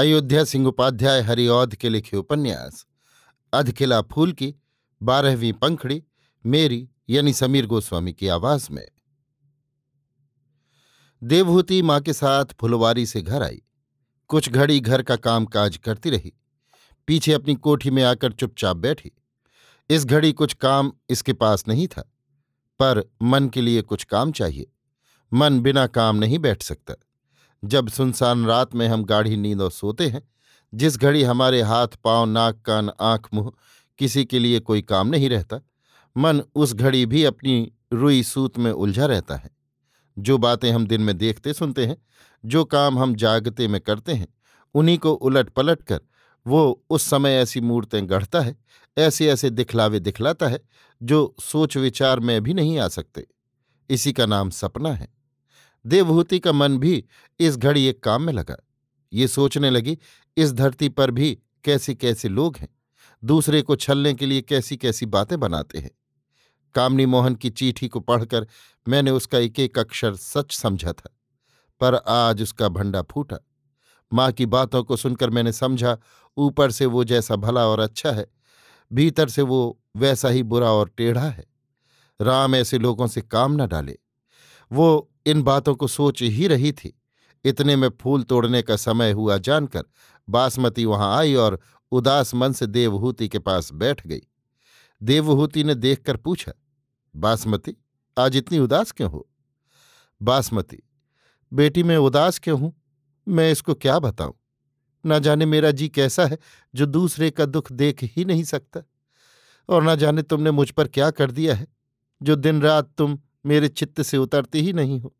अयोध्या सिंह उपाध्याय हरिऔध के लिखे उपन्यास अधकिला फूल की, बारहवीं पंखड़ी, मेरी, यानी समीर गोस्वामी की आवाज़ में। देवहूति माँ के साथ फुलवारी से घर आई। कुछ घड़ी घर का काम काज करती रही। पीछे अपनी कोठी में आकर चुपचाप बैठी। इस घड़ी कुछ काम इसके पास नहीं था, पर मन के लिए कुछ काम चाहिए। मन बिना काम नहीं बैठ सकता। जब सुनसान रात में हम गाढ़ी नींद और सोते हैं, जिस घड़ी हमारे हाथ, पाँव, नाक, कान, आँख, मुँह किसी के लिए कोई काम नहीं रहता, मन उस घड़ी भी अपनी रुई सूत में उलझा रहता है। जो बातें हम दिन में देखते सुनते हैं, जो काम हम जागते में करते हैं, उन्हीं को उलट पलट कर वो उस समय ऐसी मूर्तें गढ़ता है, ऐसे ऐसे दिखलावे दिखलाता है, जो सोच विचार में भी नहीं आ सकते। इसी का नाम सपना है। देवभूति का मन भी इस घड़ी एक काम में लगा। ये सोचने लगी, इस धरती पर भी कैसे कैसे लोग हैं? दूसरे को छलने के लिए कैसी कैसी बातें बनाते हैं? कामनी मोहन की चीठी को पढ़कर मैंने उसका एक एक अक्षर सच समझा था, पर आज उसका भंडा फूटा। माँ की बातों को सुनकर मैंने समझा, ऊपर से वो जैसा भला और अच्छा है, भीतर से वो वैसा ही बुरा और टेढ़ा है। राम ऐसे लोगों से काम न डाले। वो इन बातों को सोच ही रही थी। इतने में फूल तोड़ने का समय हुआ जानकर बासमती वहाँ आई और उदास मन से देवहूति के पास बैठ गई। देवहूति ने देखकर पूछा, बासमती, आज इतनी उदास क्यों हो? बासमती, बेटी, मैं उदास क्यों हूँ? मैं इसको क्या बताऊँ? न जाने मेरा जी कैसा है, जो दूसरे का दुख देख ही नहीं सकता। और न जाने तुमने मुझ पर क्या कर दिया है, जो दिन रात तुम मेरे चित्त से उतरती ही नहीं हो।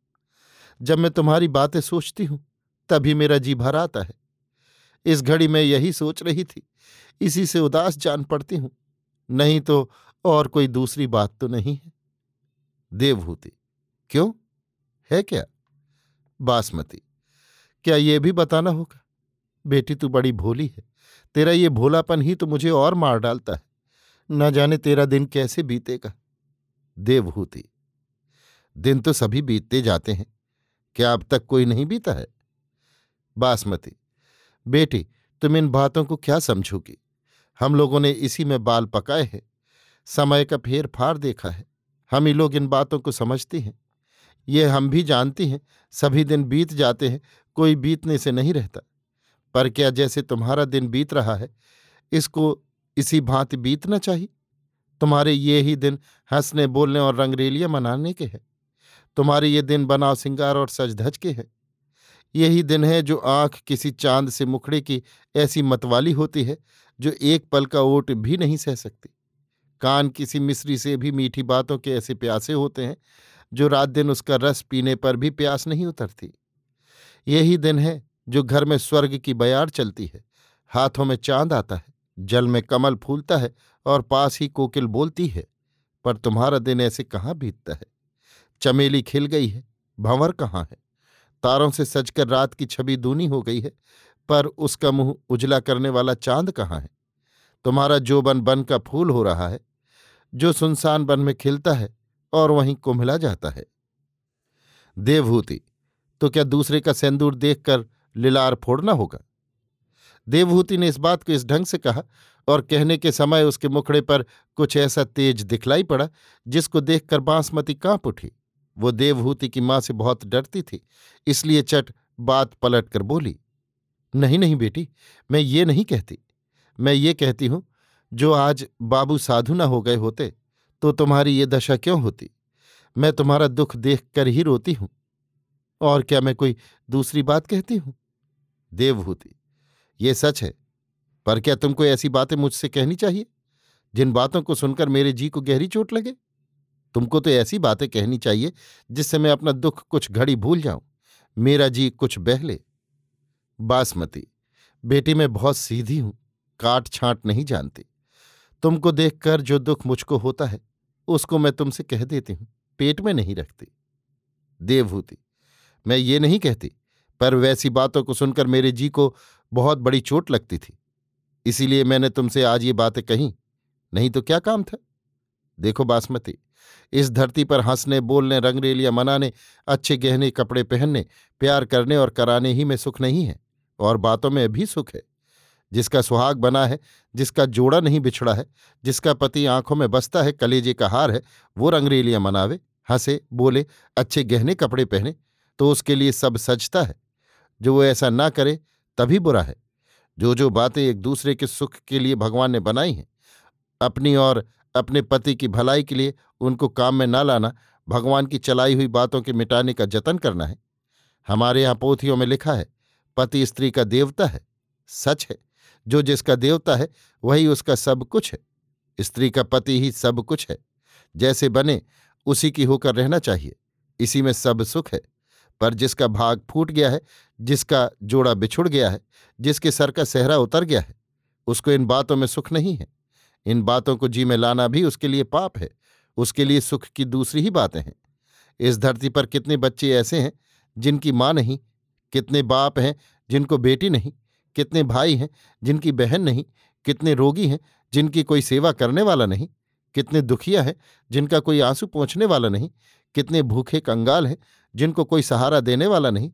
जब मैं तुम्हारी बातें सोचती हूँ, तभी मेरा जी भर आता है। इस घड़ी में यही सोच रही थी, इसी से उदास जान पड़ती हूँ। नहीं तो और कोई दूसरी बात तो नहीं है। देवभूति, क्यों? है क्या? बासमती, क्या ये भी बताना होगा? बेटी तू बड़ी भोली है, तेरा ये भोलापन ही तो मुझे और मार डालता है। न जाने तेरा दिन कैसे बीतेगा। देवभूति दिन तो सभी बीतते जाते हैं। क्या अब तक कोई नहीं बीता है? बासमती, बेटी, तुम इन बातों को क्या समझोगी? हम लोगों ने इसी में बाल पकाए हैं। समय का फेर फार देखा है। हम ही लोग इन बातों को समझते हैं। ये हम भी जानती हैं। सभी दिन बीत जाते हैं। कोई बीतने से नहीं रहता। पर क्या जैसे तुम्हारा दिन बीत रहा है, इसको, इसी भांति बीतना चाहिए? तुम्हारे ये ही दिन हंसने, बोलने और रंगरेलियाँ मनाने के हैं। तुम्हारे ये दिन बनाव सिंगार और सज धज के हैं। यही दिन है जो आँख किसी चाँद से मुखड़े की ऐसी मतवाली होती है, जो एक पल का ओट भी नहीं सह सकती। कान किसी मिस्री से भी मीठी बातों के ऐसे प्यासे होते हैं, जो रात दिन उसका रस पीने पर भी प्यास नहीं उतरती। यही दिन है जो घर में स्वर्ग की बयार चलती है, हाथों में चाँद आता है, जल में कमल फूलता है और पास ही कोकिल बोलती है, पर तुम्हारा दिन ऐसे कहाँ बीतता है? चमेली खिल गई है, भंवर कहाँ है? तारों से सजकर रात की छवि दूनी हो गई है, पर उसका मुँह उजला करने वाला चाँद कहाँ है? तुम्हारा जो बन बन का फूल हो रहा है, जो सुनसान बन में खिलता है और वहीं कुम्हला जाता है। देवभूति तो क्या दूसरे का सेंदूर देखकर लिलार फोड़ना होगा? देवभूति ने इस बात को इस ढंग से कहा और कहने के समय उसके मुखड़े पर कुछ ऐसा तेज दिखलाई पड़ा जिसको देखकर बांसमती काँप उठी। वो देवहूति की माँ से बहुत डरती थी, इसलिए चट बात पलट कर बोली, नहीं नहीं बेटी, मैं ये नहीं कहती। मैं ये कहती हूँ, जो आज बाबू साधु न हो गए होते तो तुम्हारी ये दशा क्यों होती? मैं तुम्हारा दुख देख कर ही रोती हूँ। और क्या मैं कोई दूसरी बात कहती हूँ? देवभूति ये सच है, पर क्या तुमको ऐसी बातें मुझसे कहनी चाहिए, जिन बातों को सुनकर मेरे जी को गहरी चोट लगे? तुमको तो ऐसी बातें कहनी चाहिए जिससे मैं अपना दुख कुछ घड़ी भूल जाऊँ। मेरा जी कुछ बहले। बासमती, बेटी मैं बहुत सीधी हूँ, काट छांट नहीं जानती। तुमको देखकर जो दुख मुझको होता है, उसको मैं तुमसे कह देती हूँ, पेट में नहीं रखती। देवभूति, मैं ये नहीं कहती, पर वैसी बातों को सुनकर मेरे जी को बहुत बड़ी चोट लगती थी। इसीलिए मैंने तुमसे आज ये बातें कही, नहीं तो क्या काम था? देखो बासमती। इस धरती पर हंसने, बोलने, रंगरेलियाँ मनाने, अच्छे गहने कपड़े पहनने, प्यार करने और कराने ही में सुख नहीं है, और बातों में भी सुख है। जिसका सुहाग बना है, जिसका जोड़ा नहीं बिछड़ा है, जिसका पति आँखों में बसता है, कलेजे का हार है, वो रंगरेलियाँ मनावे, हंसे, बोले, अच्छे गहने कपड़े पहने तो उसके लिए सब सजता है। जो वो ऐसा ना करे, तभी बुरा है। जो जो बातें एक दूसरे के सुख के लिए भगवान ने बनाई हैं, अपनी और अपने पति की भलाई के लिए उनको काम में ना लाना, भगवान की चलाई हुई बातों के मिटाने का जतन करना है। हमारे यहाँ पोथियों में लिखा है, पति स्त्री का देवता है, सच है। जो जिसका देवता है, वही उसका सब कुछ है। स्त्री का पति ही सब कुछ है। जैसे बने, उसी की होकर रहना चाहिए। इसी में सब सुख है। पर जिसका भाग फूट गया है, जिसका जोड़ा बिछुड़ गया है, जिसके सर का सहरा उतर गया है, उसको इन बातों में सुख नहीं है। इन बातों को जी में लाना भी उसके लिए पाप है। उसके लिए सुख की दूसरी ही बातें हैं। इस धरती पर कितने बच्चे ऐसे हैं, जिनकी माँ नहीं, कितने बाप हैं, जिनको बेटी नहीं, कितने भाई हैं, जिनकी बहन नहीं, कितने रोगी हैं, जिनकी कोई सेवा करने वाला नहीं, कितने दुखिया हैं, जिनका कोई आँसू पहुँचने वाला नहीं, कितने भूखे कंगाल हैं, जिनको कोई सहारा देने वाला नहीं।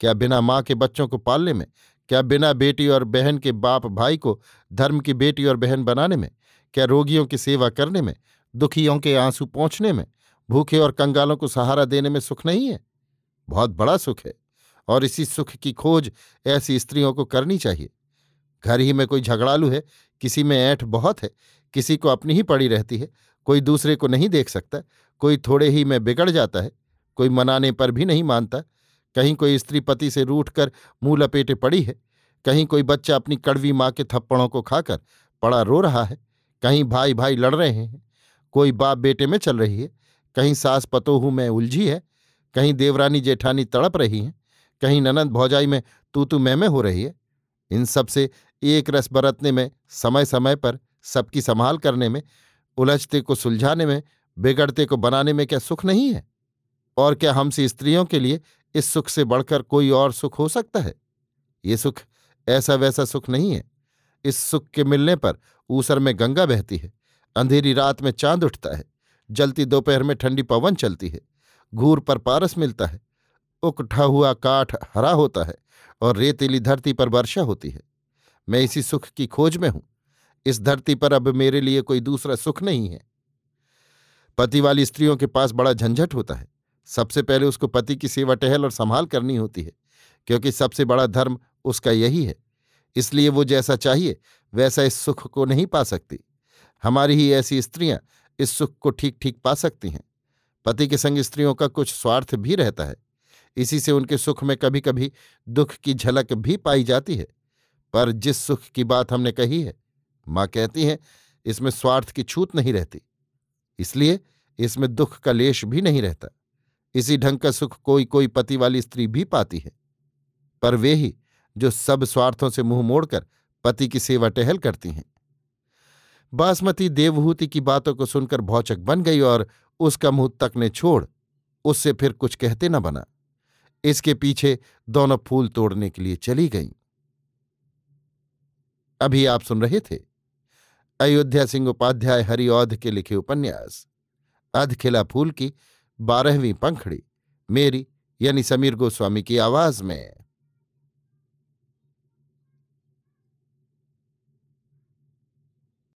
क्या बिना माँ के बच्चों को पालने में, क्या बिना बेटी और बहन के बाप भाई को धर्म की बेटी और बहन बनाने में क्या रोगियों की सेवा करने में, दुखियों के आँसू पहुँचने में, भूखे और कंगालों को सहारा देने में सुख नहीं है? बहुत बड़ा सुख है, और इसी सुख की खोज ऐसी स्त्रियों को करनी चाहिए। घर ही में कोई झगड़ालू है, किसी में ऐंठ बहुत है, किसी को अपनी ही पड़ी रहती है, कोई दूसरे को नहीं देख सकता, कोई थोड़े ही में बिगड़ जाता है, कोई मनाने पर भी नहीं मानता, कहीं कोई स्त्री पति से रूठ कर मुँह लपेटे पड़ी है, कहीं कोई बच्चा अपनी कड़वी माँ के थप्पड़ों को खाकर पड़ा रो रहा है। कहीं भाई भाई लड़ रहे हैं, कोई बाप बेटे में चल रही है, कहीं सास पतोहू में उलझी है, कहीं देवरानी जेठानी तड़प रही हैं, कहीं ननंद भौजाई में तू तू मैं में हो रही है। इन सबसे एक रस बरतने में, समय समय पर सबकी संभाल करने में, उलझते को सुलझाने में, बिगड़ते को बनाने में क्या सुख नहीं है? और क्या हमसे स्त्रियों के लिए इस सुख से बढ़कर कोई और सुख हो सकता है? ये सुख ऐसा वैसा सुख नहीं है। इस सुख के मिलने पर ऊसर में गंगा बहती है। अंधेरी रात में चाँद उठता है। जलती दोपहर में ठंडी पवन चलती है। घूर पर पारस मिलता है। उकठा हुआ काठ हरा होता है और रेतीली धरती पर वर्षा होती है। मैं इसी सुख की खोज में हूँ। इस धरती पर अब मेरे लिए कोई दूसरा सुख नहीं है। पति वाली स्त्रियों के पास बड़ा झंझट होता है। सबसे पहले उसको पति की सेवा टहल और संभाल करनी होती है, क्योंकि सबसे बड़ा धर्म उसका यही है। इसलिए वो जैसा चाहिए, वैसा इस सुख को नहीं पा सकती। हमारी ही ऐसी स्त्रियाँ इस सुख को ठीक ठीक पा सकती हैं। पति के संग स्त्रियों का कुछ स्वार्थ भी रहता है। इसी से उनके सुख में कभी कभी दुख की झलक भी पाई जाती है। पर जिस सुख की बात हमने कही है, माँ कहती हैं, इसमें स्वार्थ की छूत नहीं रहती। इसलिए इसमें दुख का लेश भी नहीं रहता। इसी ढंग का सुख कोई कोई पति वाली स्त्री भी पाती है। पर वे ही जो सब स्वार्थों से मुँह मोड़कर पति की सेवा टहल करती हैं। बासमती देवहूति की बातों को सुनकर भौचक बन गई और उसका मुँह तक ने छोड़ उससे फिर कुछ कहते न बना। इसके पीछे दोनों फूल तोड़ने के लिए चली गईं। अभी आप सुन रहे थे अयोध्या सिंह उपाध्याय हरिऔध के लिखे उपन्यास, अधखिला फूल की बारहवीं पंखड़ी, मेरी यानी समीर गोस्वामी की आवाज़ में।